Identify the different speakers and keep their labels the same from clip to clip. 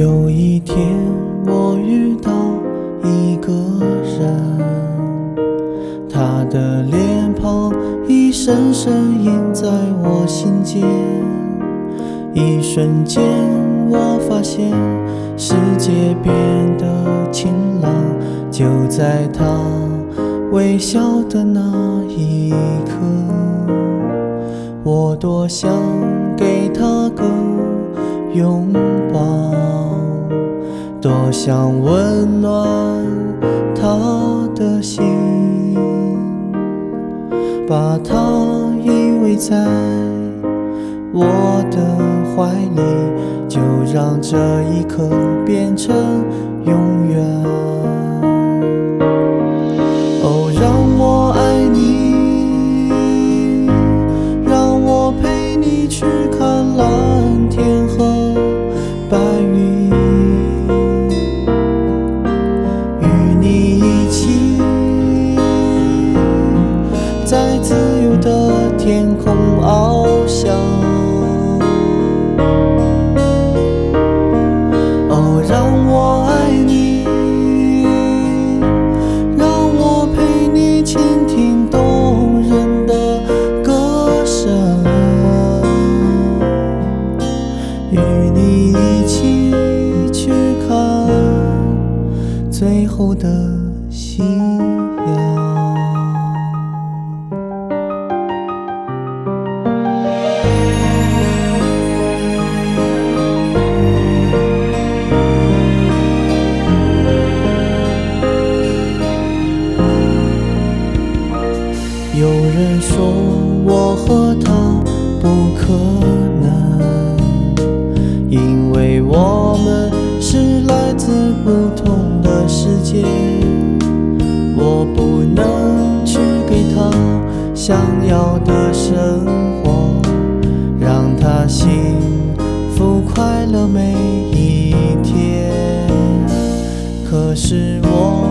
Speaker 1: 有一天我遇到一个人，他的脸庞已深深印在我心间，一瞬间我发现世界变得晴朗，就在他微笑的那一刻，我多想给他个。拥抱，多想温暖他的心。把他依偎在我的怀里，就让这一刻变成永远。天空翱翔。哦，让我爱你，让我陪你倾听动人的歌声，与你一起去看最后的夕阳。人说我和他不可能，因为我们是来自不同的世界。我不能去给他想要的生活，让他幸福快乐每一天。可是我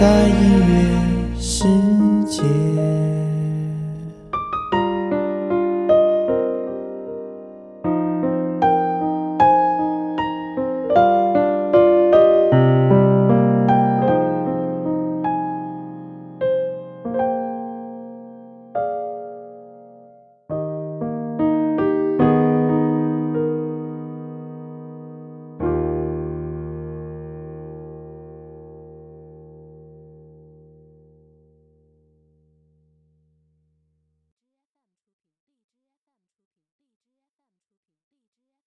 Speaker 1: 在音乐。